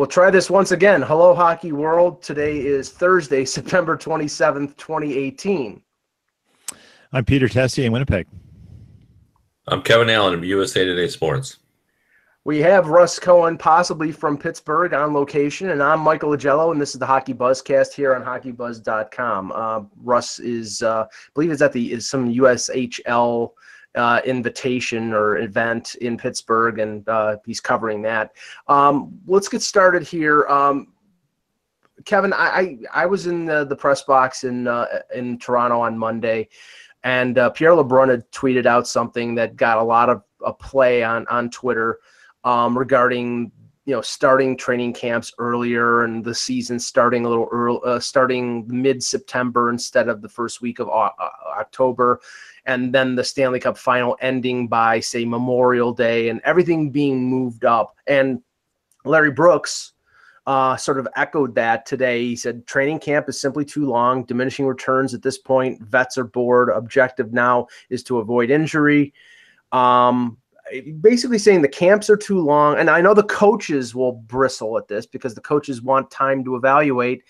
We'll try this once again. Hello, Hockey World. Today is Thursday, September 27th, 2018. I'm Peter Tessier in Winnipeg. I'm Kevin Allen of USA Today Sports. We have Russ Cohen, possibly from Pittsburgh, on location, and I'm Michael Augello, and this is the Hockey Buzzcast here on HockeyBuzz.com. Uh, Russ is, uh, I believe, is at the is some USHL uh, invitation or event in Pittsburgh, and uh, he's covering that. Um, let's get started here. Um, Kevin, I, I, I was in the, the press box in uh, in Toronto on Monday, and uh, Pierre LeBrun had tweeted out something that got a lot of a play on on Twitter um, regarding you know starting training camps earlier and the season starting a little early, uh, starting mid September instead of the first week of uh, October and then the Stanley Cup final ending by, say, Memorial Day and everything being moved up. And Larry Brooks uh, sort of echoed that today. He said training camp is simply too long, diminishing returns at this point. Vets are bored. Objective now is to avoid injury. Um, basically saying the camps are too long. And I know the coaches will bristle at this because the coaches want time to evaluate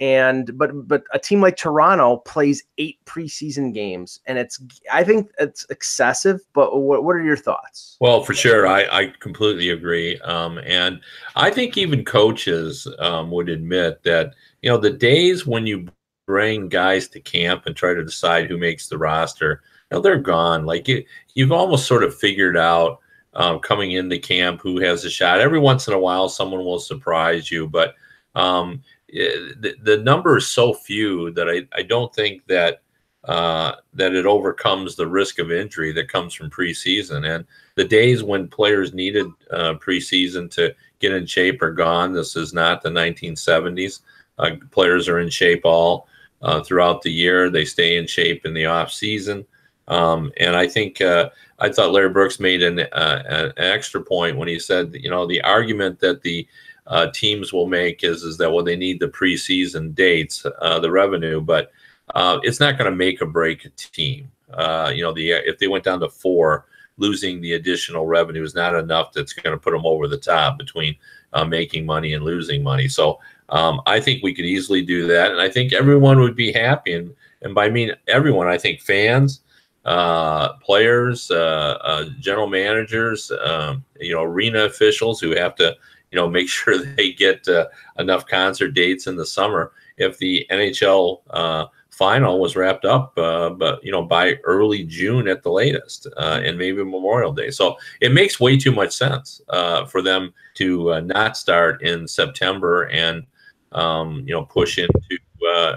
and but but a team like Toronto plays eight preseason games, and it's I think it's excessive. But what what are your thoughts? Well, for sure, I I completely agree, um, and I think even coaches um, would admit that you know the days when you bring guys to camp and try to decide who makes the roster, know they're gone. Like you, you've almost sort of figured out. Um, coming into camp, who has a shot? Every once in a while, someone will surprise you, but um, the, the number is so few that I, I don't think that uh, that it overcomes the risk of injury that comes from preseason. And the days when players needed uh, preseason to get in shape are gone. This is not the 1970s. Uh, players are in shape all uh, throughout the year. They stay in shape in the off season. Um, and I think uh, I thought Larry Brooks made an, uh, an extra point when he said, you know, the argument that the uh, teams will make is is that well they need the preseason dates, uh, the revenue, but uh, it's not going to make or break a team. Uh, you know, the if they went down to four, losing the additional revenue is not enough. That's going to put them over the top between making money and losing money. So um, I think we could easily do that, and I think everyone would be happy. And and by mean everyone, I think fans. Uh, players, uh, uh, general managers, um, you know, arena officials who have to you know make sure they get uh, enough concert dates in the summer. If the NHL final was wrapped up, uh, but you know by early June at the latest, uh, and maybe Memorial Day, so it makes way too much sense uh, for them to not start in September and um, you know push into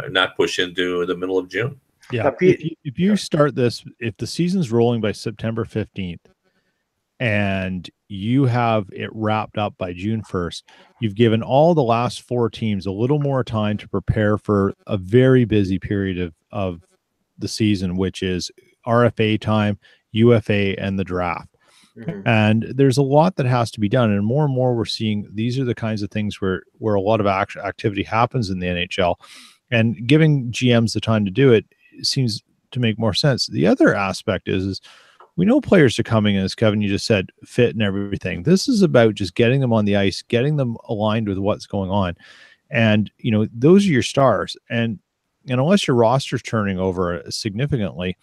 not push into the middle of June. Yeah, if you, if you start this, if the season's rolling by September fifteenth, and you have it wrapped up by June 1st, you've given all the last four teams a little more time to prepare for a very busy period of, of the season, which is RFA time, UFA, and the draft. Mm-hmm. And there's a lot that has to be done. And more and more, we're seeing these are the kinds of things where, where a lot of act- activity happens in the NHL. And giving GMs the time to do it seems to make more sense. The other aspect is, is we know players are coming, in as Kevin, you just said, fit and everything. This is about just getting them on the ice, getting them aligned with what's going on. And, you know, those are your stars. And, and unless your roster's turning over significantly,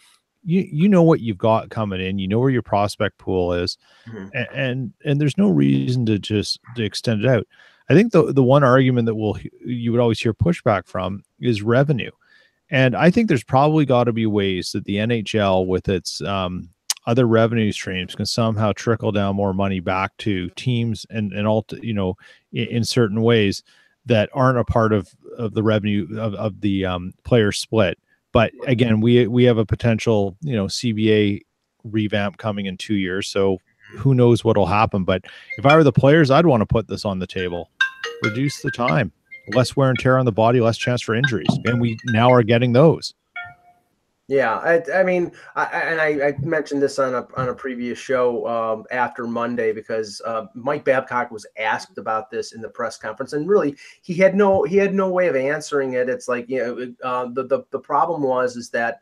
you you know what you've got coming in. You know where your prospect pool is, mm-hmm. and, and and there's no reason to just to extend it out. I think the the one argument that will you would always hear pushback from is revenue, and I think there's probably got to be ways that the NHL with its um, other revenue streams can somehow trickle down more money back to teams and and all you know in, in, certain ways that aren't a part of of the revenue of, of the um, player split. But again we we have a potential you know cba revamp coming in two years so who knows what'll happen. But if i were the players i'd want to put this on the table. Reduce the time less wear and tear on the body less chance for injuries. And we now are getting those. Yeah, I, I mean, I, and I, I, mentioned this on a on a previous show um, after Monday because uh, Mike Babcock was asked about this in the press conference, and really he had no he had no way of answering it. It's like you know uh, the, the the problem was is that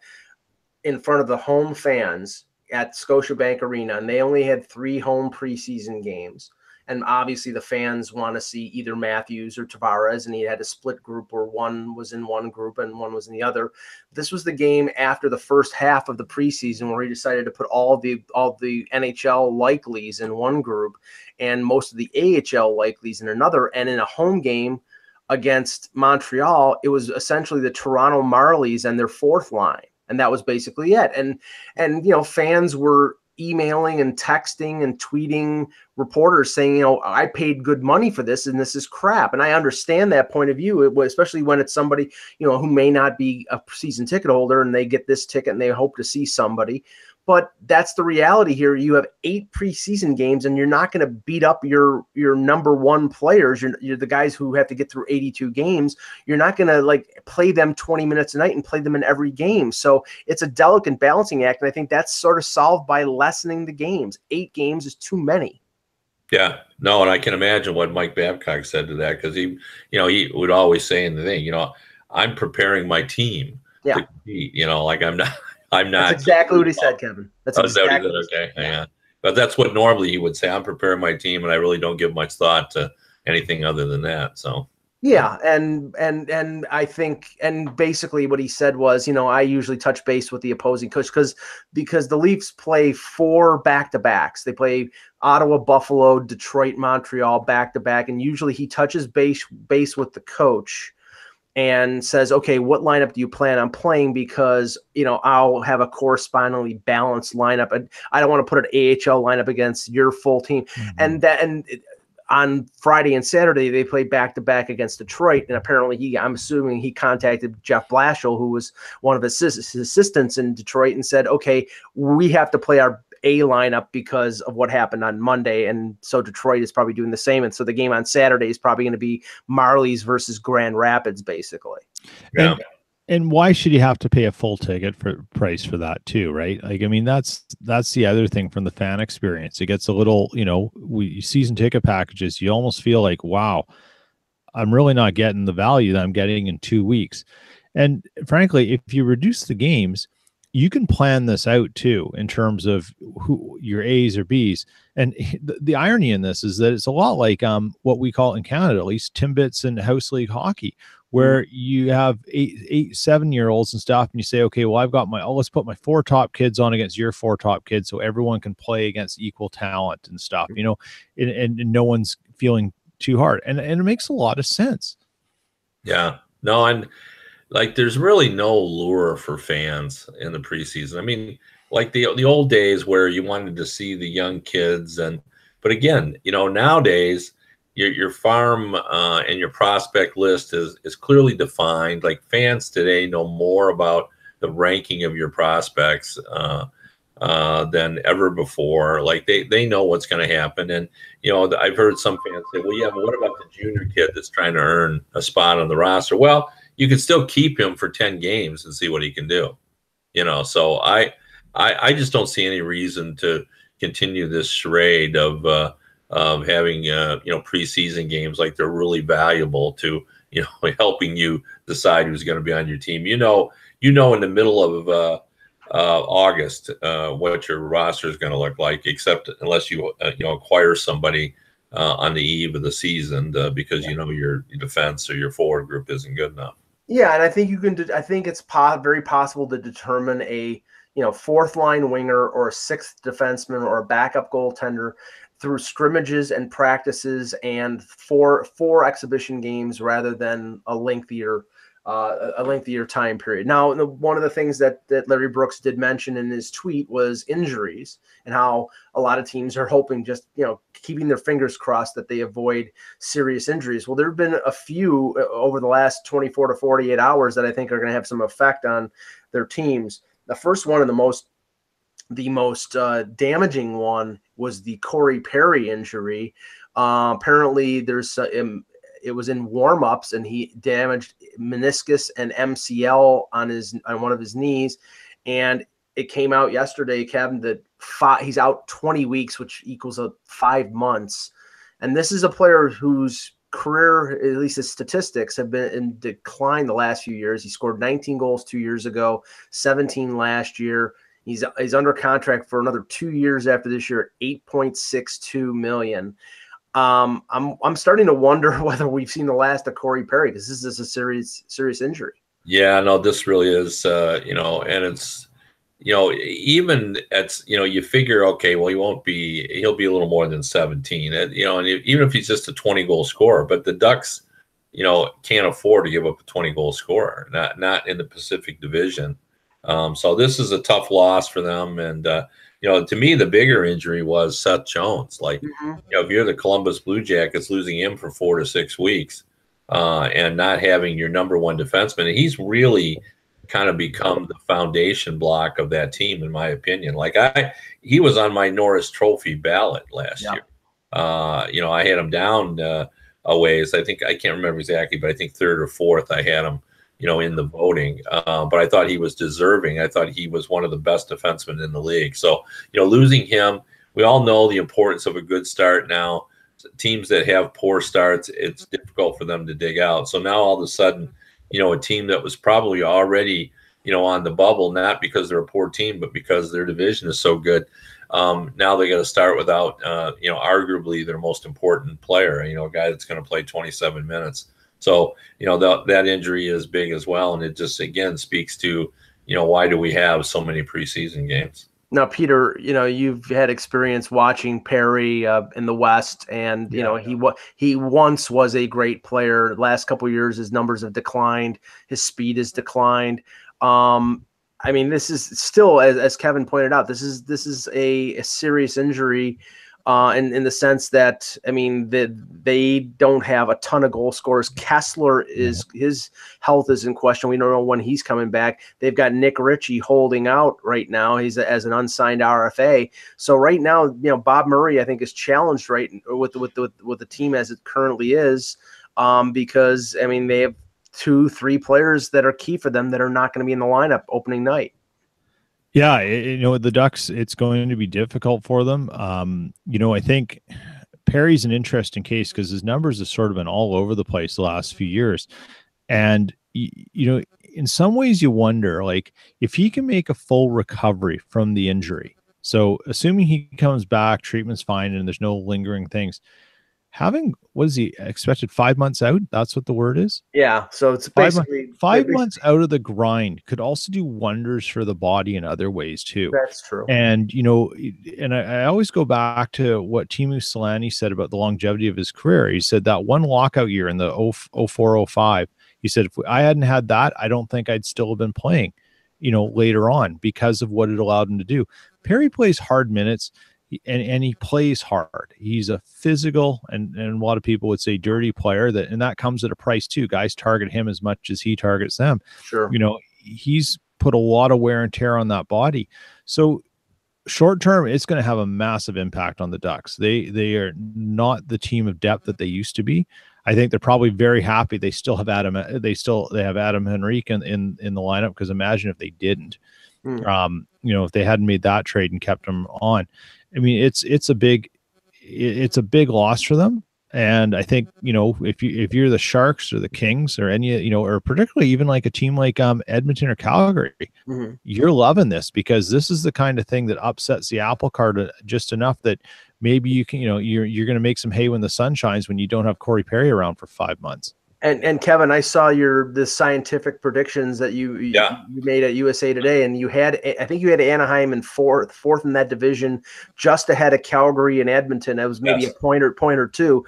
in front of the home fans at Scotiabank Arena, and they only had three home preseason games, and obviously the fans want to see either Matthews or Tavares, and he had a split group where one was in one group and one was in the other. This was the game after the first half of the preseason where he decided to put all the all the NHL likelies in one group and most of the AHL likelies in another, and in a home game against Montreal, it was essentially the Toronto Marlies and their fourth line. And that was basically it. And and you know fans were emailing and texting and tweeting reporters saying, you know, I paid good money for this and this is crap. And I understand that point of view, especially when it's somebody, you know, who may not be a season ticket holder and they get this ticket and they hope to see somebody. But that's the reality here. You have eight preseason games, and you're not going to beat up your your number one players. You're, you're the guys who have to get through 82 games. You're not going to like play them 20 minutes a night and play them in every game. So it's a delicate balancing act, and I think that's sort of solved by lessening the games. Eight games is too many. Yeah, no, and I can imagine what Mike Babcock said to that because he, you know, he would always say in the thing, you know, I'm preparing my team yeah. to compete. You know, like I'm not. I'm not. That's exactly what he said, Kevin. That's oh, exactly that okay. Yeah. But that's what normally he would say. I'm preparing my team, and I really don't give much thought to anything other than that. So. Yeah, and and and I think and basically what he said was, you know, I usually touch base with the opposing coach because because the Leafs play four back to backs. They play Ottawa, Buffalo, Detroit, Montreal back to back, and usually he touches base base with the coach and says, okay, what lineup do you plan on playing? Because, you know, I'll have a correspondingly balanced lineup. And I don't want to put an AHL lineup against your full team. Mm-hmm. And that, and on Friday and Saturday, they played back to back against Detroit. And apparently he, I'm assuming he contacted Jeff Blashill, who was one of his assistants in Detroit and said, okay, we have to play our a lineup because of what happened on Monday. And so Detroit is probably doing the same. And so the game on Saturday is probably going to be Marlies versus Grand Rapids, basically. Yeah. And, and why should you have to pay a full ticket for price for that too, right? Like, I mean, that's that's the other thing from the fan experience. It gets a little, you know, we season ticket packages. You almost feel like, wow, I'm really not getting the value that I'm getting in two weeks. And frankly, if you reduce the games, you can plan this out too in terms of who your A's or B's. And the, the irony in this is that it's a lot like um, what we call in Canada, at least Timbits and House League hockey, where mm-hmm. you have eight, eight, seven year olds and stuff, and you say, okay, well, I've got my, oh, let's put my four top kids on against your four top kids so everyone can play against equal talent and stuff, you know, and, and, and no one's feeling too hard. And, and it makes a lot of sense. Yeah. No, and like there's really no lure for fans in the preseason. I mean, like the the old days where you wanted to see the young kids and but again, you know, nowadays your your farm uh, and your prospect list is is clearly defined. Like fans today know more about the ranking of your prospects uh, uh, than ever before. Like they they know what's going to happen, and you know I've heard some fans say, "Well, yeah, but what about the junior kid that's trying to earn a spot on the roster?" Well, you can still keep him for 10 games and see what he can do. You know, so I I, I just don't see any reason to continue this charade of uh, of having uh, you know preseason games like they're really valuable to you know helping you decide who's going to be on your team. You know, you know in the middle of uh, uh, August uh, what your roster is going to look like, except unless you uh, you know acquire somebody uh, on the eve of the season uh, because you know your defense or your forward group isn't good enough. Yeah, and I think you can. De- I think it's po- very possible to determine a you know fourth line winger or a sixth defenseman or a backup goaltender through scrimmages and practices and four four exhibition games rather than a lengthier uh, a lengthier time period. Now, one of the things that that Larry Brooks did mention in his tweet was injuries and how a lot of teams are hoping just you know keeping their fingers crossed that they avoid serious injuries. Well, there have been a few uh, over the last 24 to 48 hours that I think are going to have some effect on their teams. The first one and the most the most uh, damaging one was the Corey Perry injury. Uh, apparently, there's uh, it was in warm-ups and he damaged meniscus and MCL on his on one of his knees. And it came out yesterday Kevin that five, he's out 20 weeks which equals a 5 months. And this is a player whose career at least his statistics have been in decline the last few years. He scored 19 goals 2 years ago 17 last year. He's he's under contract for another 2 years after this year 8.62 million Um, I'm I'm starting to wonder whether we've seen the last of Corey Perry because this is a serious serious injury. Yeah, no, this really is, uh, you know, and it's, you know, even at, you know, you figure, okay, well, he won't be, he'll be a little more than 17, and, you know, and even if he's just a 20 goal scorer, but the Ducks, you know, can't afford to give up a 20 goal scorer, not not in the Pacific Division. Um, so this is a tough loss for them, and uh, you know, to me, the bigger injury was Seth Jones. Like, mm-hmm. you know, if you're the Columbus Blue Jackets, losing him for four to six weeks uh, and not having your number one defenseman. He's really kind of become the foundation block of that team, in my opinion. Like I, he was on my Norris Trophy ballot last yeah. year. Uh, you know, I had him down uh, a ways. I think I can't remember exactly, but I think third or fourth. I had him, you know, in the voting. Uh, but I thought he was deserving. I thought he was one of the best defensemen in the league. So you know, losing him, we all know the importance of a good start now teams that have poor starts, it's difficult for them to dig out. So now all of a sudden, you know, a team that was probably already, you know, on the bubble, not because they're a poor team, but because their division is so good. Um, now they got to start without, uh, you know, arguably their most important player, you know, a guy that's going to play 27 minutes. So, you know, that, that injury is big as well. And it just, again, speaks to, you know, why do we have so many preseason games? Now, Peter, you know you've had experience watching Perry uh, in the West, and you yeah, know he was he once was a great player. Last couple years, his numbers have declined, his speed has declined. Um, I mean, this is still, as, as Kevin pointed out, this is this is a, a serious injury uh, in in the sense that I mean that they don't have a ton of goal scorers. Kesler is his health is in question. We don't know when he's coming back. They've got Nick Ritchie holding out right now. He's a, as an unsigned RFA. So right now, you know, Bob Murray I think is challenged right with with with, with the team as it currently is, um, because I mean they have two three players that are key for them that are not going to be in the lineup opening night. Yeah, you know the Ducks. It's going to be difficult for them. Um, you know, I think Perry's an interesting case because his numbers have sort of been all over the place the last few years, and you know, in some ways, you wonder like if he can make a full recovery from the injury. So, assuming he comes back, treatment's fine, and there's no lingering things having what is he expected five months out? That's what the word is. Yeah. So it's five, five months out of the grind could also do wonders for the body in other ways too. That's true. And you know, and I, I always go back to what Teemu Selanne said about the longevity of his career. He said that one lockout year in the 04 05, he said if I hadn't had that, I don't think I'd still have been playing, you know, later on because of what it allowed him to do. Perry plays hard minutes and, and he plays hard. He's a physical and, and a lot of people would say dirty player that and that comes at a price too. Guys target him as much as he targets them. Sure. You know, he's put a lot of wear and tear on that body. So short term, it's going to have a massive impact on the Ducks. They they are not the team of depth that they used to be. I think they're probably very happy they still have Adam. They still they have Adam Henrique in in, in the lineup because imagine if they didn't. Hmm. Um, you know, if they hadn't made that trade and kept him on, I mean, it's it's a big it's a big loss for them. And I think you know if you if you're the Sharks or the Kings or any you know or particularly even like a team like um Edmonton or Calgary, mm-hmm. you're loving this because this is the kind of thing that upsets the apple cart uh, just enough that maybe you can you know you're you're going to make some hay when the sun shines when you don't have Corey Perry around for five months. And and Kevin, I saw your the scientific predictions that you yeah. you made at USA Today, and you had I think you had Anaheim in fourth fourth in that division, just ahead of Calgary and Edmonton. That was maybe yes. a point or point or two.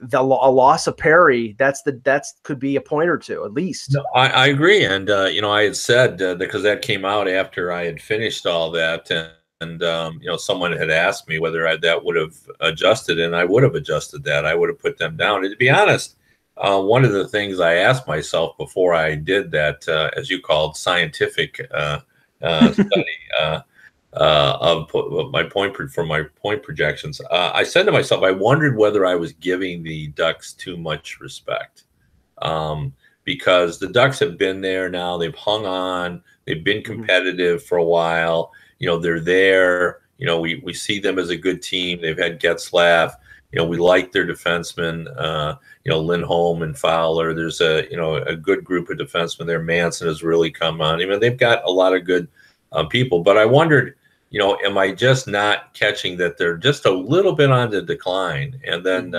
The a loss of Perry, that's the that's could be a point or two at least. No, I, I agree, and uh, you know I had said uh, because that came out after I had finished all that, and, and um, you know someone had asked me whether I, that would have adjusted, and I would have adjusted that. I would have put them down. And to be honest uh, one of the things I asked myself before I did that, uh, as you called, scientific uh, uh study uh, uh, of my point for my point projections, I said to myself, I wondered whether I was giving the Ducks too much respect, um, because the Ducks have been there now. They've hung on. They've been mm-hmm. competitive for a while. You know, they're there. You know, we we see them as a good team. They've had Getzlaf you know, we like their defensemen, uh, you know, Lindholm and Fowler. There's a, you know, a good group of defensemen there. Manson has really come on. I mean, they've got a lot of good uh, people, but I wondered, you know, am I just not catching that they're just a little bit on the decline? And then mm-hmm.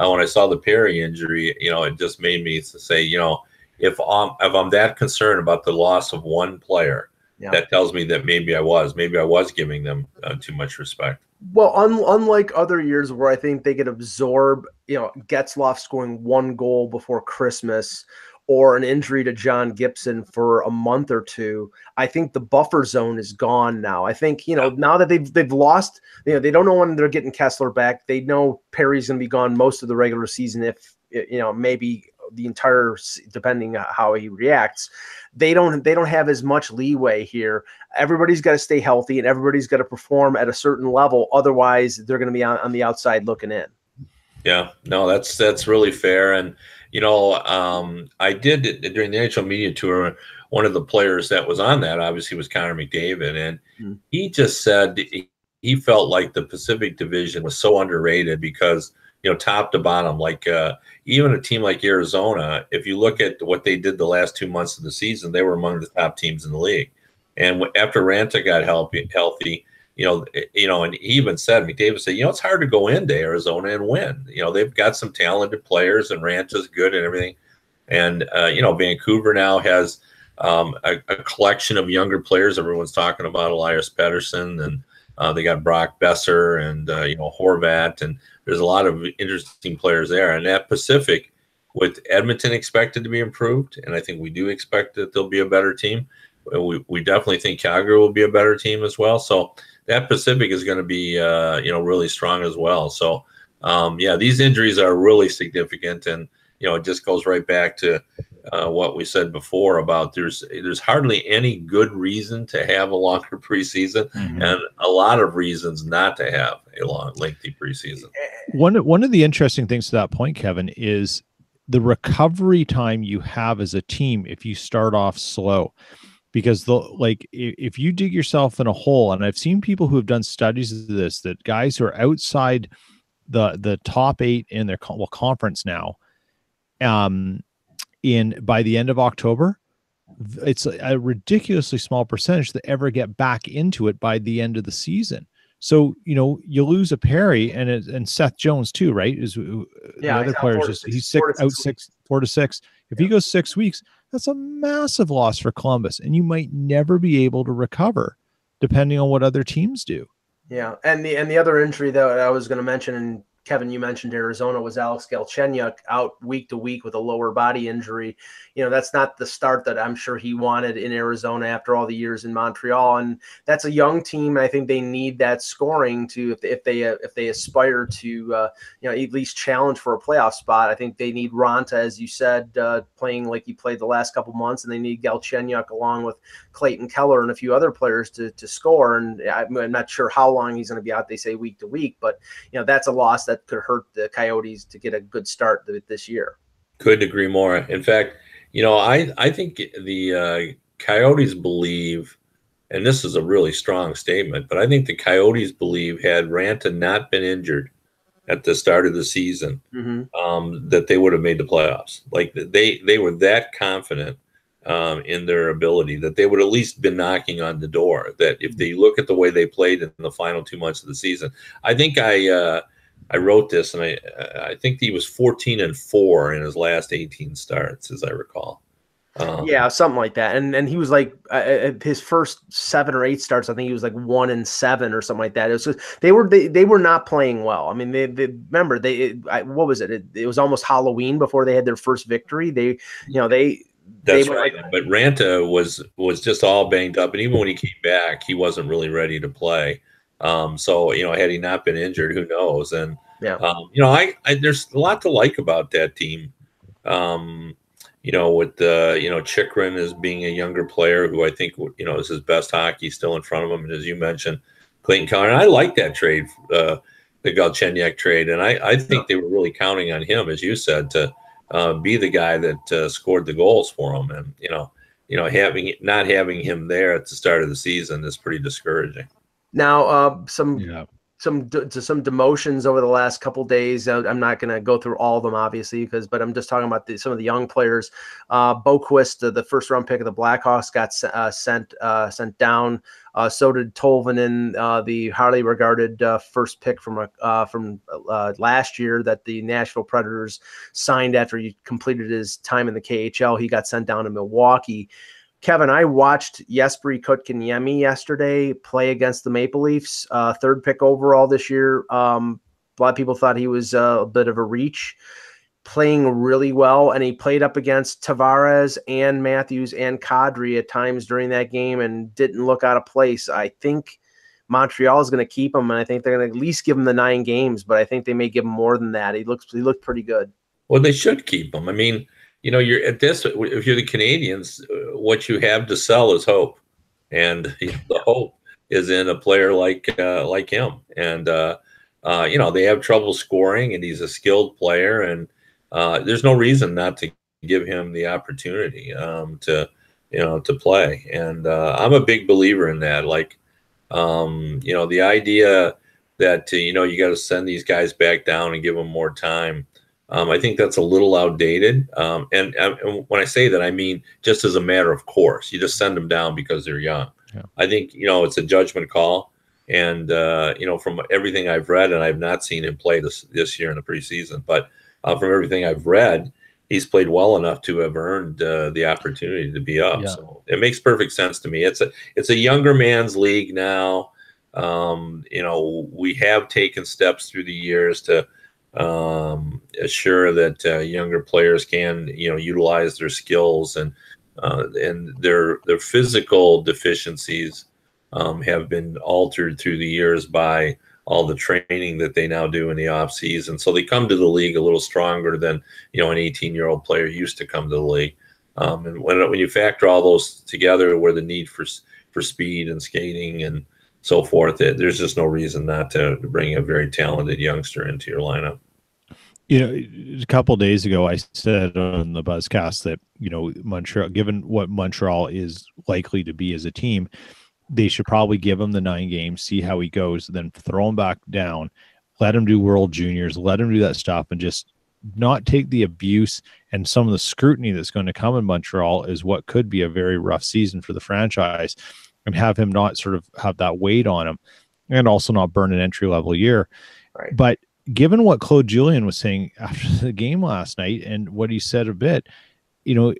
uh, uh, when I saw the Perry injury, you know, it just made me say, you know, if I'm if I'm that concerned about the loss of one player, yeah. that tells me that maybe I was, maybe I was giving them uh, too much respect. Well, un- unlike other years where I think they could absorb, you know, Getzlaf scoring one goal before Christmas or an injury to John Gibson for a month or two, I think the buffer zone is gone now. I think you know now that they've they've lost, you know, they don't know when they're getting Kesler back. They know Perry's going to be gone most of the regular season, if you know maybe the entire depending on how he reacts. They don't they don't have as much leeway here. Everybody's got to stay healthy and everybody's got to perform at a certain level. Otherwise, they're going to be on, on the outside looking in. Yeah, no, that's that's really fair and you know, um, I did during the NHL media tour. One of the players that was on that obviously was Connor McDavid, and mm-hmm. he just said he felt like the Pacific Division was so underrated because you know top to bottom, like uh, even a team like Arizona, if you look at what they did the last two months of the season, they were among the top teams in the league. And after Raanta got healthy, healthy, you know, eh, you know, and he even said, McDavid said, you know, it's hard to go into Arizona and win. You know, they've got some talented players, and Raanta's good and everything. And uh, you know, Vancouver now has um, a, a, collection of younger players. Everyone's talking about Elias Pettersson, and uh, they got Brock Boeser, and uh, you know Horvat, and there's a lot of interesting players there. And that Pacific, with Edmonton expected to be improved, and I think we do expect that they'll be a better team. We, we definitely think Calgary will be a better team as well. So that Pacific is going to be uh, you know really strong as well. So um, yeah, these injuries are really significant, and you know it just goes right back to uh, what we said before about there's there's hardly any good reason to have a longer preseason, mm-hmm. and a lot of reasons not to have a long lengthy preseason. One one of the interesting things to that point, Kevin, is the recovery time you have as a team if you start off slow because the like if you dig yourself in a hole and i've seen people who have done studies of this that guys who are outside the the top eight in their well conference now um in by the end of october it's a ridiculously small percentage that ever get back into it by the end of the season so you know you lose a perry and it, and seth jones too right is yeah, the other players just he's six, out six four to six if yeah. he goes six weeks that's a massive loss for Columbus, and you might never be able to recover, depending on what other teams do. Yeah, and the and the other injury that I was going to mention, and Kevin, you mentioned Arizona was Alex Galchenyuk out week to week with a lower body injury you know that's not the start that I'm sure he wanted in Arizona after all the years in Montreal. And that's a young team. And I think they need that scoring to if they if they, if they aspire to uh, you know at least challenge for a playoff spot. I think they need Raanta, as you said, uh, playing like he played the last couple months, and they need Galchenyuk along with Clayton Keller and a few other players to to score. And I'm not sure how long he's going to be out. They say week to week, but you know that's a loss that could hurt the Coyotes to get a good start this year. Couldn't agree more. In fact you know, I I think the uh, Coyotes believe, and this is a really strong statement, but I think the Coyotes believe had Raanta not been injured at the start of the season, mm-hmm. um, that they would have made the playoffs. Like they they were that confident um, in their ability that they would at least been knocking on the door. That if they look at the way they played in the final two months of the season, I think I. Uh, I wrote this, and I I think he was 14 and four in his last 18 starts, as I recall. Um, yeah, something like that. And and he was like uh, uh, his first seven or eight starts. I think he was like one and seven or something like that. It was just, they were they, they were not playing well. I mean, they, they remember they it, I, what was it? it? it? was almost Halloween before they had their first victory. They you know they. That's they right. Like, but Raanta was was just all banged up, and even when he came back, he wasn't really ready to play. Um, so you know, had he not been injured, who knows? And yeah, um, you know, I, I, there's a lot to like about that team. Um, you know, with the you know Chychrun as being a younger player who I think you know is his best hockey still in front of him, and as you mentioned, Clayton Keller. I like that trade, uh, the Galchenyuk trade, and I, I think they were really counting on him, as you said, to uh, be the guy that uh, scored the goals for them, and you know, you know, having not having him there at the start of the season is pretty discouraging. Now, uh, some yeah. some to some demotions over the last couple days. Uh, I'm not going to go through all of them, obviously, because but I'm just talking about the, some of the young players. Uh, Boqvist, uh, the first round pick of the Blackhawks, got uh, sent uh, sent down. Uh, so did Tolvanen, uh, the highly regarded uh, first pick from uh, from uh, last year that the Nashville Predators signed after he completed his time in the KHL. He got sent down to Milwaukee. Kevin, I watched Jesperi Kotkaniemi yesterday play against the Maple Leafs, uh, third pick overall this year. Um, a lot of people thought he was uh, a bit of a reach, playing really well, and he played up against Tavares and Matthews and Kadri at times during that game and didn't look out of place. I think Montreal is going to keep him, and I think they're going to at least give him the nine games, but I think they may give him more than that. He looks he looked pretty good. Well, they should keep him. I mean you know, you're at this. If you're the Canadiens, uh, what you have to sell is hope, and you know, the hope is in a player like uh, like him. And uh, uh, you know, they have trouble scoring, and he's a skilled player, and uh, there's no reason not to give him the opportunity um, to you know to play. And uh, I'm a big believer in that. Like, um, you know, the idea that you know you got to send these guys back down and give them more time um, I think that's a little outdated. Um, and, and, when I say that, I mean just as a matter of course. You just send them down because they're young. Yeah. I think you know it's a judgment call. And uh, you know, from everything I've read, and I've not seen him play this this year in the preseason, but uh, from everything I've read, he's played well enough to have earned uh, the opportunity to be up. Yeah. So it makes perfect sense to me. It's a it's a younger man's league now. Um, you know, we have taken steps through the years to um, assure that uh, younger players can you know utilize their skills and uh, and their their physical deficiencies um, have been altered through the years by all the training that they now do in the off season. So they come to the league a little stronger than you know an 18 year old player used to come to the league. Um, and when when you factor all those together, where the need for for speed and skating and so forth. It, there's just no reason not to, bring a very talented youngster into your lineup. You know, a couple days ago, I said on the Buzzcast that you know Montreal, given what Montreal is likely to be as a team, they should probably give him the nine games, see how he goes, then throw him back down, let him do World Juniors, let him do that stuff, and just not take the abuse and some of the scrutiny that's going to come in Montreal is what could be a very rough season for the franchise and have him not sort of have that weight on him and also not burn an entry level year. Right. But given what Claude Julien was saying after the game last night and what he said a bit, you know,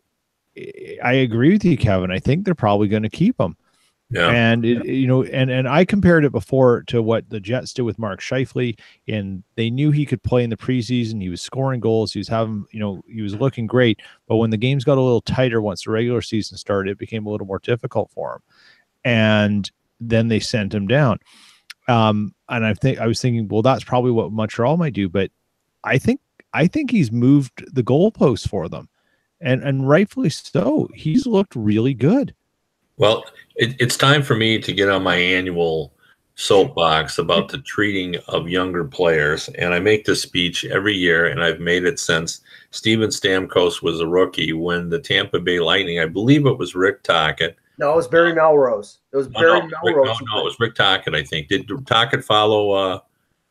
I agree with you, Kevin. I think they're probably going to keep him. Yeah. And it, you know, and and I compared it before to what the Jets did with Mark Scheifele, and they knew he could play in the preseason. He was scoring goals. He was having, you know, he was looking great. But when the games got a little tighter once the regular season started, it became a little more difficult for him and then they sent him down. Um, and I think I was thinking, well, that's probably what Montreal might do, but I think I think he's moved the goalposts for them, and and rightfully so. He's looked really good. Well, it, it's time for me to get on my annual soapbox about the treating of younger players, and I make this speech every year, and I've made it since Steven Stamkos was a rookie when the Tampa Bay Lightning, I believe it was Rick Tocchet no, it was Barry Melrose. It was Barry no, Melrose. no, no, it was Rick Tocchet, I think. Did Tocchet follow? Uh,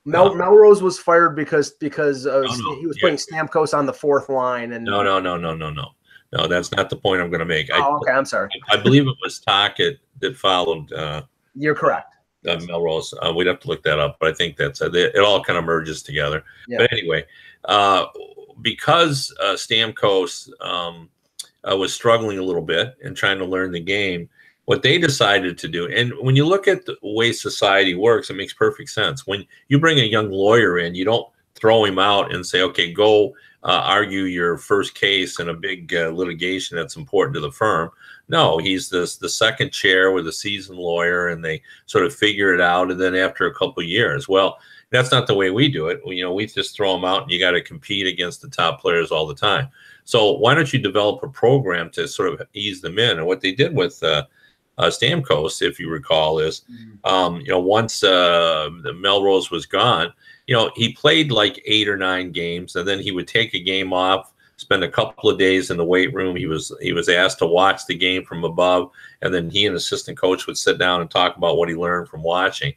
Mel, uh, Melrose was fired because because no, no, he was yeah. putting Stamkos on the fourth line. And no, no, no, no, no, no, no. That's not the point I'm going to make. Oh, I, okay. I'm sorry. I, I, believe it was Tocchet that followed. Uh, You're correct. Uh, Melrose. Uh, we'd have to look that up, but I think that's uh, it. All kind of merges together. Yeah. But anyway, uh, because uh, Stamkos. Um, uh, was struggling a little bit and trying to learn the game. What they decided to do, and when you look at the way society works, it makes perfect sense. When you bring a young lawyer in, you don't throw him out and say, okay, go uh, argue your first case in a big uh, litigation that's important to the firm. No, he's the the second chair with a seasoned lawyer, and they sort of figure it out. And then after a couple years, well, that's not the way we do it. You know, we just throw them out, and you got to compete against the top players all the time. So why don't you develop a program to sort of ease them in? And what they did with uh, uh, Stamkos, if you recall, is mm-hmm. um, you know once uh, Melrose was gone, you know he played like eight or nine games, and then he would take a game off, spend a couple of days in the weight room. He was he was asked to watch the game from above, and then he and assistant coach would sit down and talk about what he learned from watching.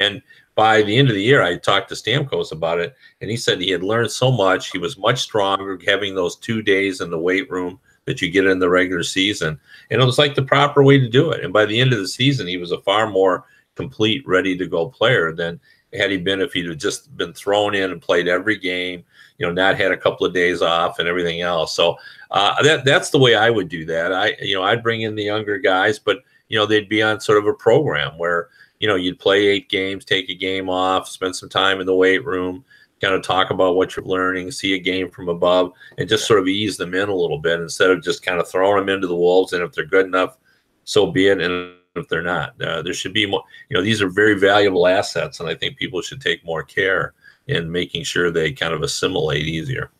And by the end of the year, I talked to Stamkos about it, and he said he had learned so much. He was much stronger having those two days in the weight room that you get in the regular season. And it was like the proper way to do it. And by the end of the season, he was a far more complete, ready to go player than had he been if he'd have just been thrown in and played every game, you know, not had a couple of days off and everything else. So uh, that that's the way I would do that. I you know I'd bring in the younger guys, but you know they'd be on sort of a program where you know you'd play eight games, take a game off, spend some time in the weight room, kind of talk about what you're learning, see a game from above, and just sort of ease them in a little bit instead of just kind of throwing them into the wolves. And if they're good enough, so be it. And if they're not, uh, there should be more. You know, these are very valuable assets, and I think people should take more care in making sure they kind of assimilate easier.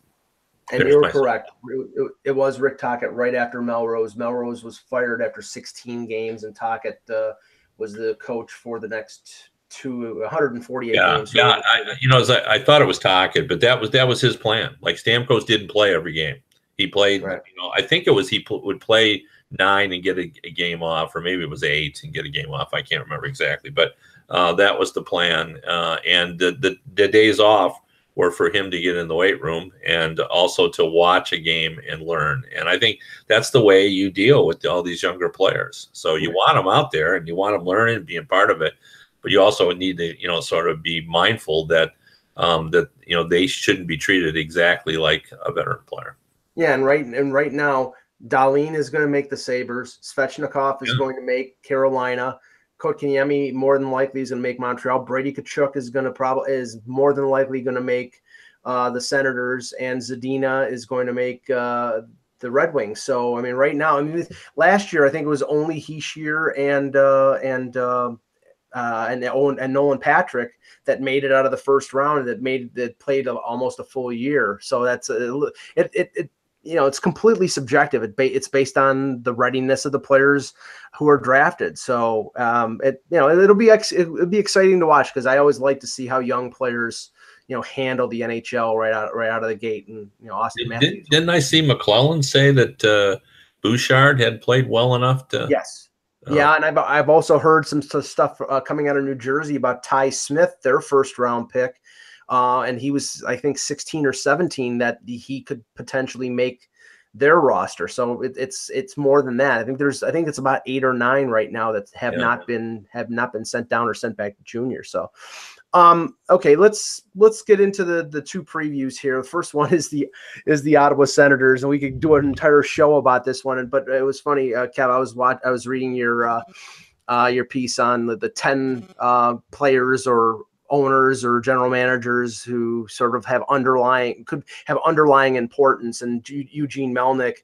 And There's you're correct. It, it, was Rick Tocchet right after Melrose. Melrose was fired after 16 games, and Tocchet uh, was the coach for the next two 148 yeah, games. Yeah, I, you know, I, I, thought it was Tocchet, but that was that was his plan. Like Stamkos didn't play every game. He played, right. you know, I think it was he pl- would play nine and get a, a, game off, or maybe it was eight and get a game off. I can't remember exactly, but uh, that was the plan. Uh, and the, the, the days off were for him to get in the weight room and also to watch a game and learn. And I think that's the way you deal with all these younger players. So you want them out there and you want them learning and being part of it but you also need to you know sort of be mindful that um, that you know they shouldn't be treated exactly like a veteran player. Yeah, and right and right now, Dahlin is going to make the Sabres. Svechnikov is yeah. going to make Carolina. Kotkaniemi more than likely is going to make Montreal. Brady Tkachuk is going to probably is more than likely going to make uh, the Senators, and Zadina is going to make uh, the Red Wings. So I mean, right now, I mean, last year I think it was only Hischier and uh, and uh, uh, and Owen and Nolan Patrick that made it out of the first round that made that played almost a full year. So that's a, it, it, it you know it's completely subjective. It ba- it's based on the readiness of the players who are drafted. So um, it you know it'll be ex- it'll be exciting to watch because I always like to see how young players you know handle the NHL right out right out of the gate. And you know Auston Matthews. Did, not I see McLellan say that uh, Bouchard had played well enough to? Yes. Oh. Yeah, and I've I've also heard some stuff uh, coming out of New Jersey about Ty Smith, their first round pick, uh, and he was I think 16 or 17 that he could potentially make their roster. So it, it's it's more than that. I think there's I think it's about eight or nine right now that have yeah. not been have not been sent down or sent back to junior. So um, okay, let's let's get into the the two previews here. The first one is the is the Ottawa Senators, and we could do an entire show about this one. But it was funny, uh, Kev. I was watch, I was reading your uh, uh, your piece on the, the ten uh, players or owners or general managers who sort of have underlying could have underlying importance, and Eugene Melnyk.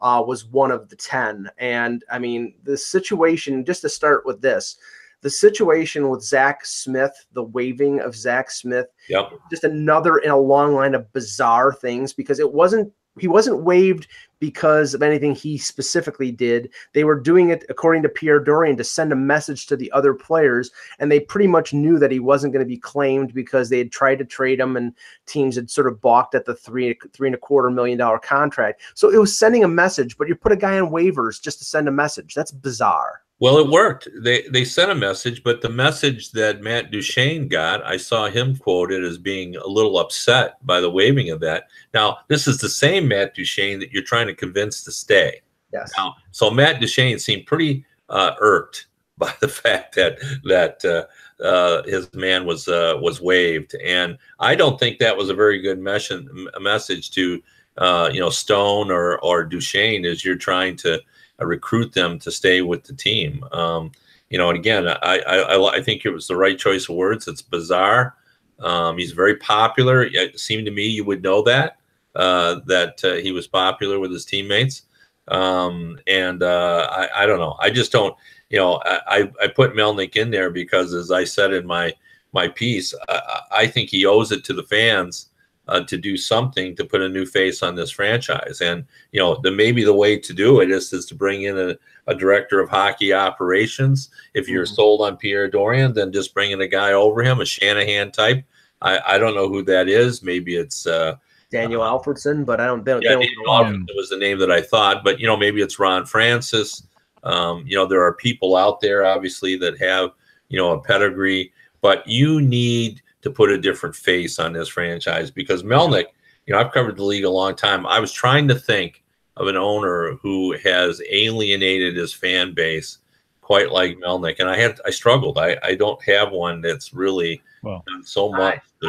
Uh, was one of the 10. And I mean, the situation, just to start with this, the situation with Zack Smith, the waiving of Zack Smith, yep. just another in a long line of bizarre things because it wasn't he wasn't waived because of anything he specifically did. They were doing it according to Pierre Dorion to send a message to the other players, and they pretty much knew that he wasn't going to be claimed because they had tried to trade him, and teams had sort of balked at the three three and a quarter million dollar contract. So it was sending a message, but you put a guy on waivers just to send a message. That's bizarre. Well, it worked. They they sent a message, but the message that Matt Duchene got, I saw him quoted as being a little upset by the waiving of that. Now, this is the same Matt Duchene that you're trying to convince to stay. Yes. Now, so Matt Duchene seemed pretty uh, irked by the fact that that uh, uh, his man was uh, was waived, and I don't think that was a very good mes- message to uh, you know Stone or or Duchene as you're trying to recruit them to stay with the team. Um, you know, and again, I, I, I think it was the right choice of words. It's bizarre. Um, he's very popular. It seemed to me you would know that uh, that uh, he was popular with his teammates. Um, and uh, I, I don't know. I just don't. You know, I, I put Melnyk in there because, as I said in my my piece, I, I think he owes it to the fans uh, to do something to put a new face on this franchise. And you know, the maybe the way to do it is is to bring in a, a director of hockey operations. If you're mm-hmm. sold on Pierre Dorion, then just bring in a guy over him, a Shanahan type. I, I don't know who that is. Maybe it's uh, Daniel uh, Alfredsson, but I don't. They yeah, they Daniel Alfredsson was the name that I thought, but you know, maybe it's Ron Francis. Um, you know, there are people out there, obviously, that have you know a pedigree but you need to put a different face on this franchise because Melnyk, you know, I've covered the league a long time. I was trying to think of an owner who has alienated his fan base quite like Melnyk, and I had I struggled. I, I don't have one that's really Well, done so much. I.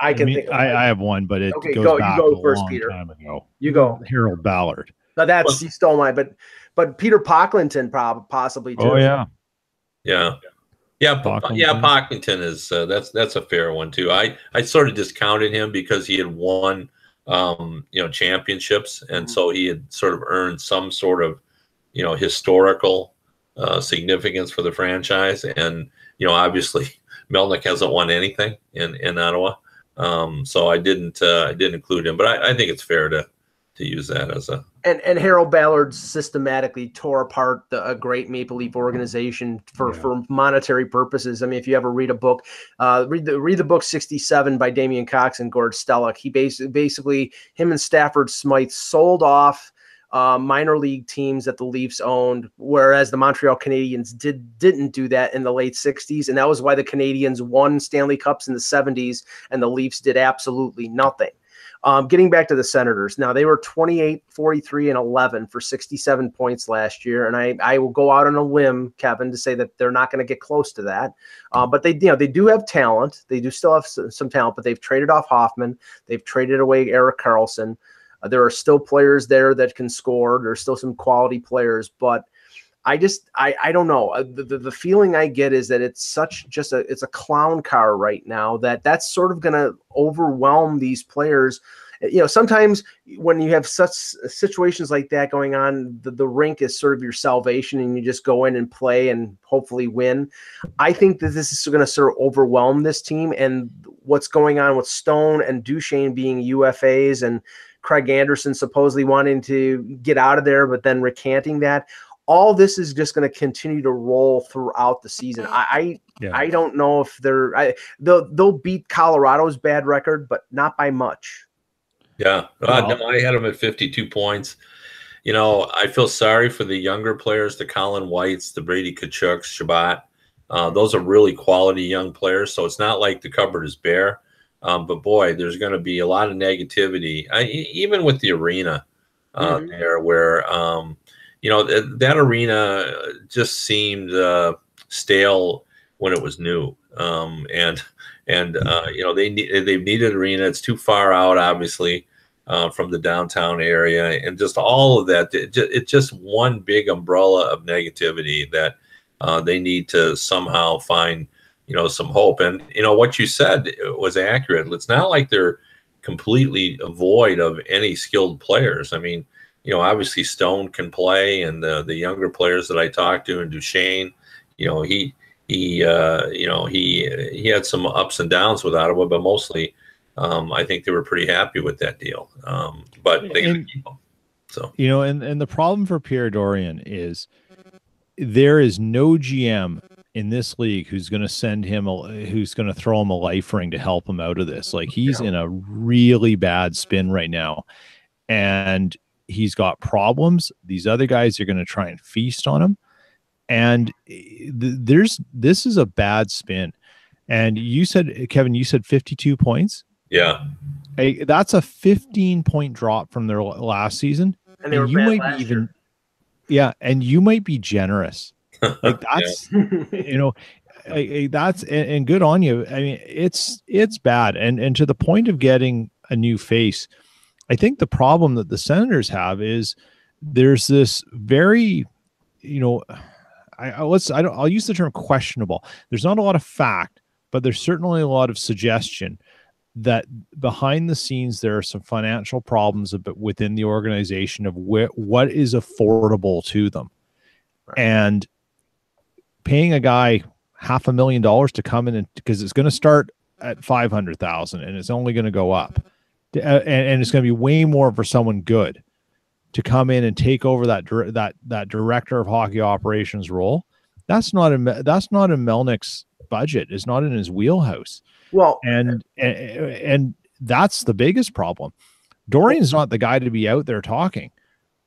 I I, can mean, think of I. I have one, but it Okay, goes go- you back go a first, long Peter. time ago. you go. Harold Ballard. Now that's Well- you stole mine, but but Peter Pocklington prob- possibly oh, too. Oh yeah, Yeah. Yeah, Pocklington. yeah, Pocklington is uh, that's that's a fair one too. I I sort of discounted him because he had won um, you know championships, and Mhm. so he had sort of earned some sort of you know historical uh, significance for the franchise. And you know, obviously, Melnyk hasn't won anything in in Ottawa, um, so I didn't uh, I didn't include him. But I, I think it's fair to to use that as a And and Harold Ballard systematically tore apart the, a great Maple Leaf organization for, Yeah. for monetary purposes. I mean, if you ever read a book, uh, read the read the book sixty seven by Damien Cox and Gord Stellick. He basically basically him and Stafford Smythe sold off uh, minor league teams that the Leafs owned, whereas the Montreal Canadiens did didn't do that in the late '60s, and that was why the Canadiens won Stanley Cups in the '70s, and the Leafs did absolutely nothing. Um, getting back to the Senators, now they were 28, 43, and 11 for 67 points last year, and I, I will go out on a limb, Kevin, to say that they're not going to get close to that. Uh, but they, you know, they do have talent. They do still have s- some talent, but they've traded off Hoffman. They've traded away Erik Karlsson. Uh, there are still players there that can score. There's still some quality players, but I just I I don't know. Uh, The, the, the feeling I get is that it's such just a it's a clown car right now that that's sort of going to overwhelm these players. You know, sometimes when you have such situations like that going on, the, the rink is sort of your salvation and you just go in and play and hopefully win. I think that this is going to sort of overwhelm this team and what's going on with Stone and Duchene being UFAs and Craig Anderson supposedly wanting to get out of there, but then recanting that all this is just going to continue to roll throughout the season. I yeah. I, I don't know if they're I, they'll they'll beat Colorado's bad record, but not by much. Yeah, uh, Well- no, I had them at 52 points. You know, I feel sorry for the younger players, the Colin Whites, the Brady Tkachuks, Chabot. Uh, those are really quality young players. So it's not like the cupboard is bare. Um, but boy, there's going to be a lot of negativity, I, even with the arena uh, Mhm. there, where um, you know th- that arena just seemed uh, stale when it was new, um, and and uh, you know they need they've needed arena. It's too far out, obviously, uh, from the downtown area, and just all of that. It just, it's just one big umbrella of negativity that uh, they need to somehow find you know some hope. And you know what you said was accurate. It's not like they're completely void of any skilled players. I mean, you know, obviously Stone can play, and the the younger players that I talked to, and Duchene, you know, he he uh, you know he he had some ups and downs with Ottawa, but mostly um, I think they were pretty happy with that deal. Um, but they And- keep him. So You know, and and the problem for Pierre Dorion is there is no GM in this league who's going to send him a who's going to throw him a life ring to help him out of this. Like he's Yeah. in a really bad spin right now, and he's got problems. These other guys are going to try and feast on him, and eh, th- there's this is a bad spin. And you said, Kevin, you said 52 points. yeah, Hey, that's a 15 point drop from their l- last season. And they and were you bad might last be even yeah and you might be generous. Like that's you know I- I- that's and, and good on you. I mean it's it's bad. And and to the point of getting a new face i think the problem that the senators have is there's this very you know i, I let's i don't i'll use the term questionable. There's not a lot of fact but there's certainly a lot of suggestion that behind the scenes there are some financial problems within the organization of wh- what is affordable to them. Right. and paying a guy half a million dollars to come in because it's going to start at 500,000 and it's only going to go up Uh, and, and it's going to be way more for someone good to come in and take over that that that director of hockey operations role that's not in that's not in Melnyk's budget It's not in his wheelhouse well, and and, and that's the biggest problem. Dorion's not the guy to be out there talking.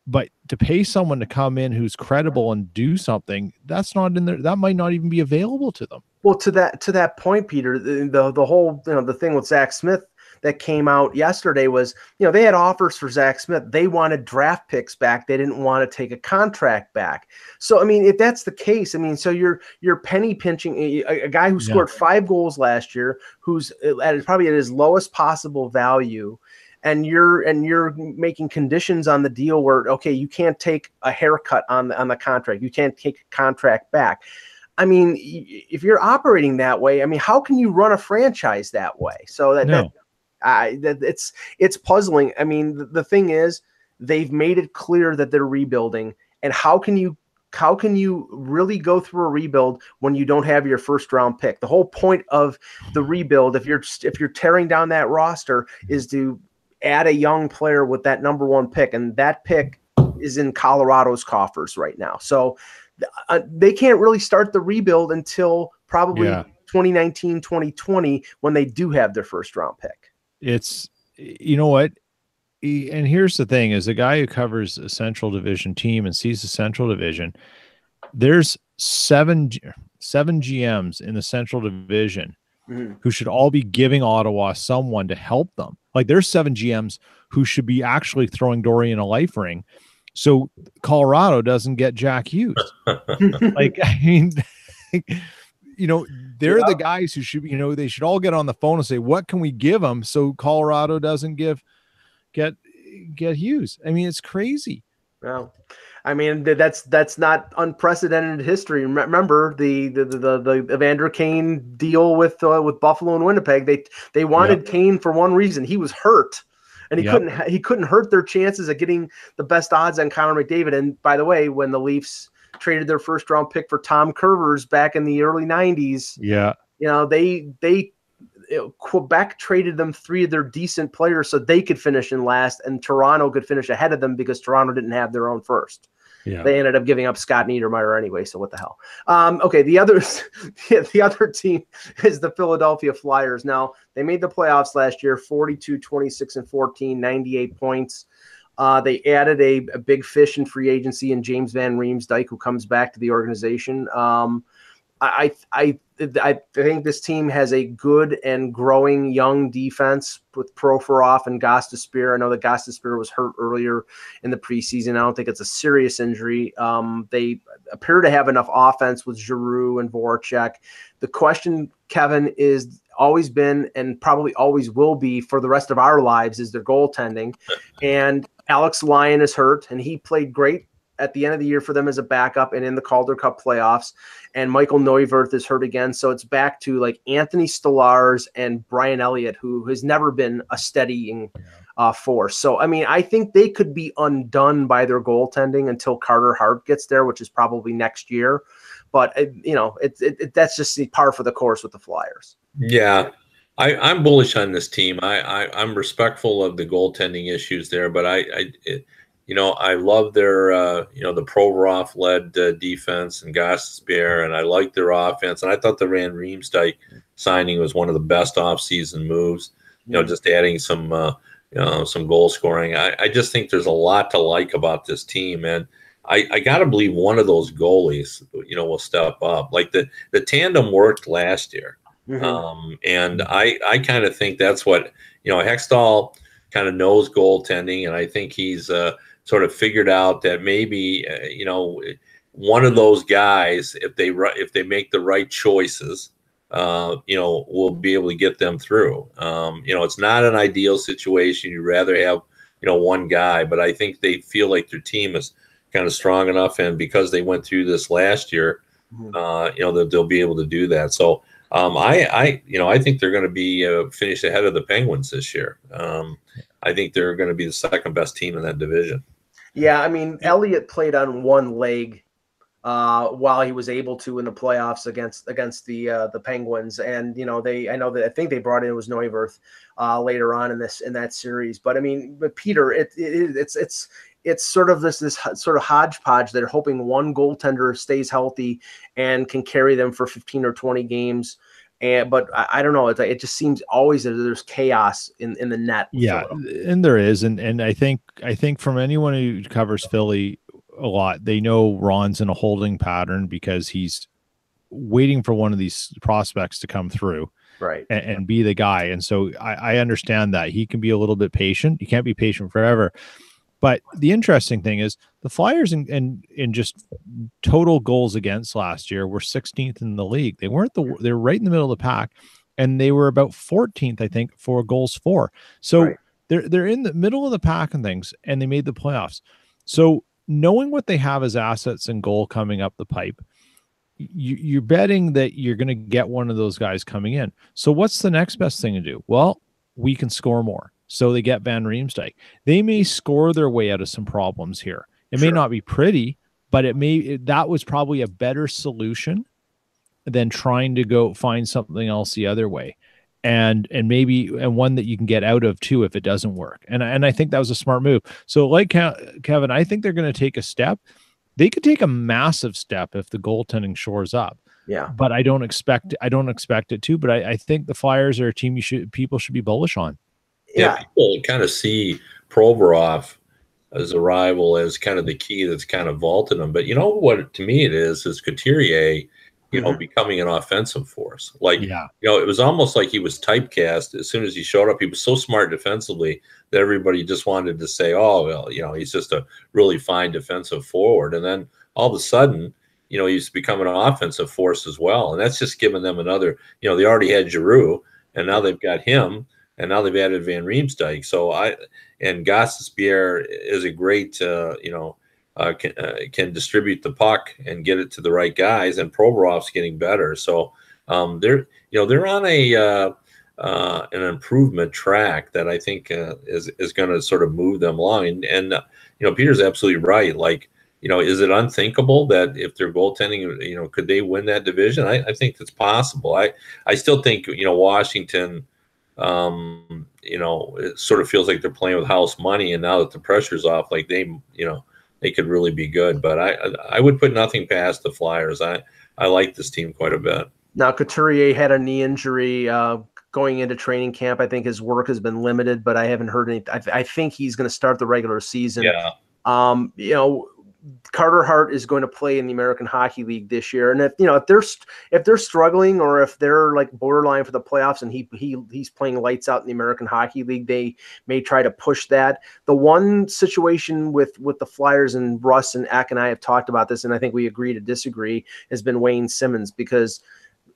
but to pay someone to come in who's credible and do something, that's not in there. That might not even be available to them. Well, to that to that point, Peter, the the, the whole you know the thing with Zack Smith that came out yesterday was, you know, they had offers for Zack Smith. They wanted draft picks back. They didn't want to take a contract back. So, I mean, if that's the case, I mean, so you're you're penny pinching a, a guy who scored yeah. five goals last year, who's at probably at his lowest possible value and you're and you're making conditions on the deal where okay you can't take a haircut on the on the contract you can't take a contract back i mean if you're operating that way i mean how can you run a franchise that way so that, no. that I, it's it's puzzling. I mean, the, the thing is, they've made it clear that they're rebuilding, and how can you how can you really go through a rebuild when you don't have your first round pick? The whole point of the rebuild, if you're if you're tearing down that roster, is to add a young player with that number one pick, and that pick is in Colorado's coffers right now. So uh, they can't really start the rebuild until probably yeah. 2019, 2020 when they do have their first round pick it's you know what? And here's the thing as a guy who covers a central division team and sees the central division there's seven seven gms in the central division mm-hmm. who should all be giving ottawa someone to help them. Like there's seven gms who should be actually throwing Dorion a life ring. So colorado doesn't get jack hughes. Like i mean you know, they're yeah. the guys who should, you know, they should all get on the phone and say, what can we give them so Colorado doesn't give, get, get Hughes. I mean, it's crazy. Well, I mean, that's that's not unprecedented history. Remember the the the, the Evander Kane deal with uh, with Buffalo and Winnipeg. They they wanted yep. Kane for one reason. He was hurt, and he yep. couldn't he couldn't hurt their chances of getting the best odds on Connor McDavid. And by the way, when the Leafs traded their first round pick for Tom Kurvers back in the early 90s. Yeah. You know, they they Quebec traded them three of their decent players so they could finish in last and Toronto could finish ahead of them because Toronto didn't have their own first. Yeah. They ended up giving up Scott Niedermayer anyway, so what the hell? Um, okay, the others, the other team is the Philadelphia Flyers. Now, they made the playoffs last year, 42, 26, and 14, 98 points. Uh, they added a, a, big fish in free agency in James Van Riemsdyk, who comes back to the organization. Um, I, I, I think this team has a good and growing young defense with Provorov and Gostisbehere. I know that Gostisbehere was hurt earlier in the preseason. I don't think it's a serious injury. Um, they appear to have enough offense with Giroux and Voracek. The question, Kevin, is always been and probably always will be for the rest of our lives is their goaltending. And Alex Lyon is hurt, and he played great at the end of the year for them as a backup and in the Calder Cup playoffs. And Michael Neuvirth is hurt again. So it's back to like Anthony Stolarz and Brian Elliott, who has never been a steadying uh, force. So, I mean, I think they could be undone by their goaltending until Carter Hart gets there, which is probably next year. But, it, you know, it, it, it, that's just the par for the course with the Flyers. Yeah. I, am bullish on this team. I, I am respectful of the goaltending issues there, but I, I it, you know, I love their uh, you know the Provorov led uh, defense and Gostisbehere, and I like their offense. And I thought the Van Riemsdyk signing was one of the best offseason moves. You know, just adding some uh, you know some goal scoring. I, I just think there's a lot to like about this team, and I, I got to believe one of those goalies, you know, will step up. Like the the tandem worked last year. Mm-hmm. Um, and I, I kind of think that's what, you know, Hextall kind of knows goaltending. And I think he's uh, sort of figured out that maybe, uh, you know, one of those guys, if they, if they make the right choices, uh, you know, will be able to get them through. Um, you know, it's not an ideal situation. You'd rather have, you know, one guy, but I think they feel like their team is kind of strong enough. And because they went through this last year, mm-hmm. uh, you know, they'll, they'll be able to do that. So, um, I, I, you know, I think they're going to be uh, finished ahead of the Penguins this year. Um, I think they're going to be the second best team in that division. Yeah, I mean, Elliott played on one leg uh, while he was able to in the playoffs against against the uh, the Penguins, and you know they I know that I think they brought in was Neuvirth uh, later on in this in that series, but I mean, but Peter, it, it it's it's it's sort of this this sort of hodgepodge. They're hoping one goaltender stays healthy and can carry them for 15 or 20 games. And but I, I don't know. It's like, it just seems always that there's chaos in in the net. Yeah, and there is, and and I think I think from anyone who covers Philly a lot, they know Ron's in a holding pattern because he's waiting for one of these prospects to come through right and, and be the guy and so I, I understand that he can be a little bit patient you can't be patient forever but the interesting thing is the flyers and in, in, in, just total goals against last year were 16th in the league they weren't the they were right in the middle of the pack and they were about 14th i think for goals for so right. they're they're in the middle of the pack and things and they made the playoffs so knowing what they have as assets and goal coming up the pipe you, you're betting that you're going to get one of those guys coming in. So what's the next best thing to do? Well, we can score more. So they get Van Riemsdyk. They may hmm. score their way out of some problems here. It sure. may not be pretty, but it may that was probably a better solution than trying to go find something else the other way and and maybe and one that you can get out of too if it doesn't work and and i think that was a smart move so like kevin i think they're going to take a step they could take a massive step if the goaltending shores up. Yeah. But I don't expect I don't expect it to. But I, I think the Flyers are a team you should people should be bullish on. Yeah, yeah people kind of see Provorov as a rival as kind of the key that's kind of vaulted him. But you know what to me it is is Couturier you know, mm-hmm. becoming an offensive force. Like, yeah. you know, it was almost like he was typecast. As soon as he showed up, he was so smart defensively that everybody just wanted to say, oh, well, you know, he's just a really fine defensive forward. And then all of a sudden, you know, he's become an offensive force as well. And that's just given them another, you know, they already had Giroux, and now they've got him, and now they've added Van Riemsdyk. So I, and Gostisbehere is a great, uh, you know, uh, can, uh, can distribute the puck and get it to the right guys, and Provorov's getting better. So um, they're you know they're on a uh, uh an improvement track that I think uh, is is going to sort of move them along. And, and you know Peter's absolutely right. Like you know, is it unthinkable that if they're goaltending, you know, could they win that division? I, I think it's possible. I I still think you know Washington. Um, you know, it sort of feels like they're playing with house money, and now that the pressure's off, like they, you know, they could really be good. But I I would put nothing past the Flyers. I I like this team quite a bit. Now Couturier had a knee injury uh, going into training camp. I think his work has been limited, but I haven't heard any. I, I think he's going to start the regular season. Yeah. Um, you know, Carter Hart is going to play in the American Hockey League this year, and if you know if they're if they're struggling or if they're like borderline for the playoffs, and he he he's playing lights out in the American Hockey League, they may try to push that. The one situation with with the Flyers and Russ and Eck and I have talked about this, and I think we agree to disagree, has been Wayne Simmonds because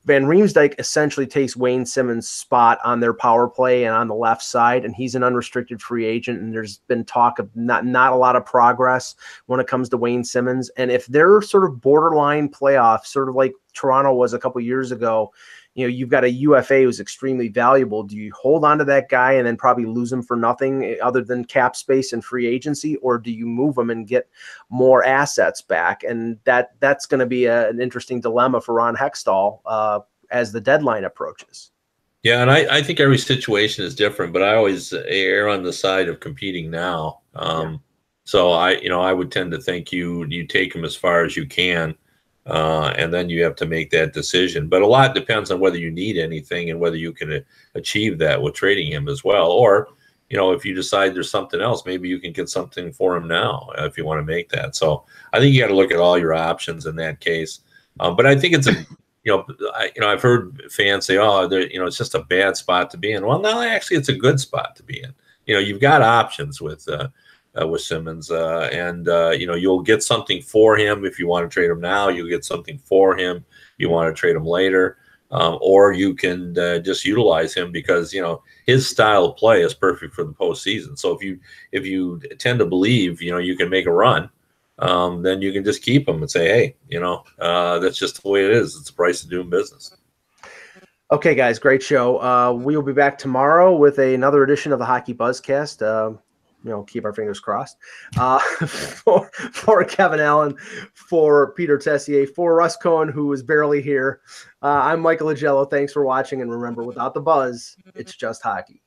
Van Riemsdyk essentially takes Wayne Simmonds' spot on their power play and on the left side, and he's an unrestricted free agent. And there's been talk of not not a lot of progress when it comes to Wayne Simmonds. And if they're sort of borderline playoff, sort of like Toronto was a couple years ago, you know you've got a UFA who's extremely valuable. Do you hold on to that guy and then probably lose him for nothing eh, other than cap space and free agency, or do you move him and get more assets back? And that that's going to be a, an interesting dilemma for Ron Hextall uh, as the deadline approaches. Yeah, and I, I think every situation is different, but I always err on the side of competing now. Um, yeah. So I, you know, I would tend to think you you take him as far as you can uh, and then you have to make that decision. But a lot depends on whether you need anything and whether you can achieve that with trading him as well. Or, you know, if you decide there's something else, maybe you can get something for him now if you want to make that. So I think you got to look at all your options in that case. Um, but I think it's a, you know, I, you know, I've heard fans say, "Oh, you know, it's just a bad spot to be in." Well, no, actually, it's a good spot to be in. You know, you've got options with. Uh, uh, with Simmonds. uh, and uh, you know you'll get something for him if you want to trade him now. You'll get something for him. You want to trade him later, um, or you can uh, just utilize him because you know his style of play is perfect for the postseason. So if you if you tend to believe you know you can make a run, um, then you can just keep him and say, hey, you know uh, that's just the way it is. It's the price of doing business. Okay, guys, great show. Uh, we will be back tomorrow with another edition of the Hockey Buzzcast. You know, keep our fingers crossed. Uh, for, for Kevin Allen, for Peter Tessier, for Russ Cohen, who is barely here. Uh, I'm Michael Augello. Thanks for watching. And remember, without the buzz, it's just hockey.